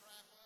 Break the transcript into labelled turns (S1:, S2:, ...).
S1: travel.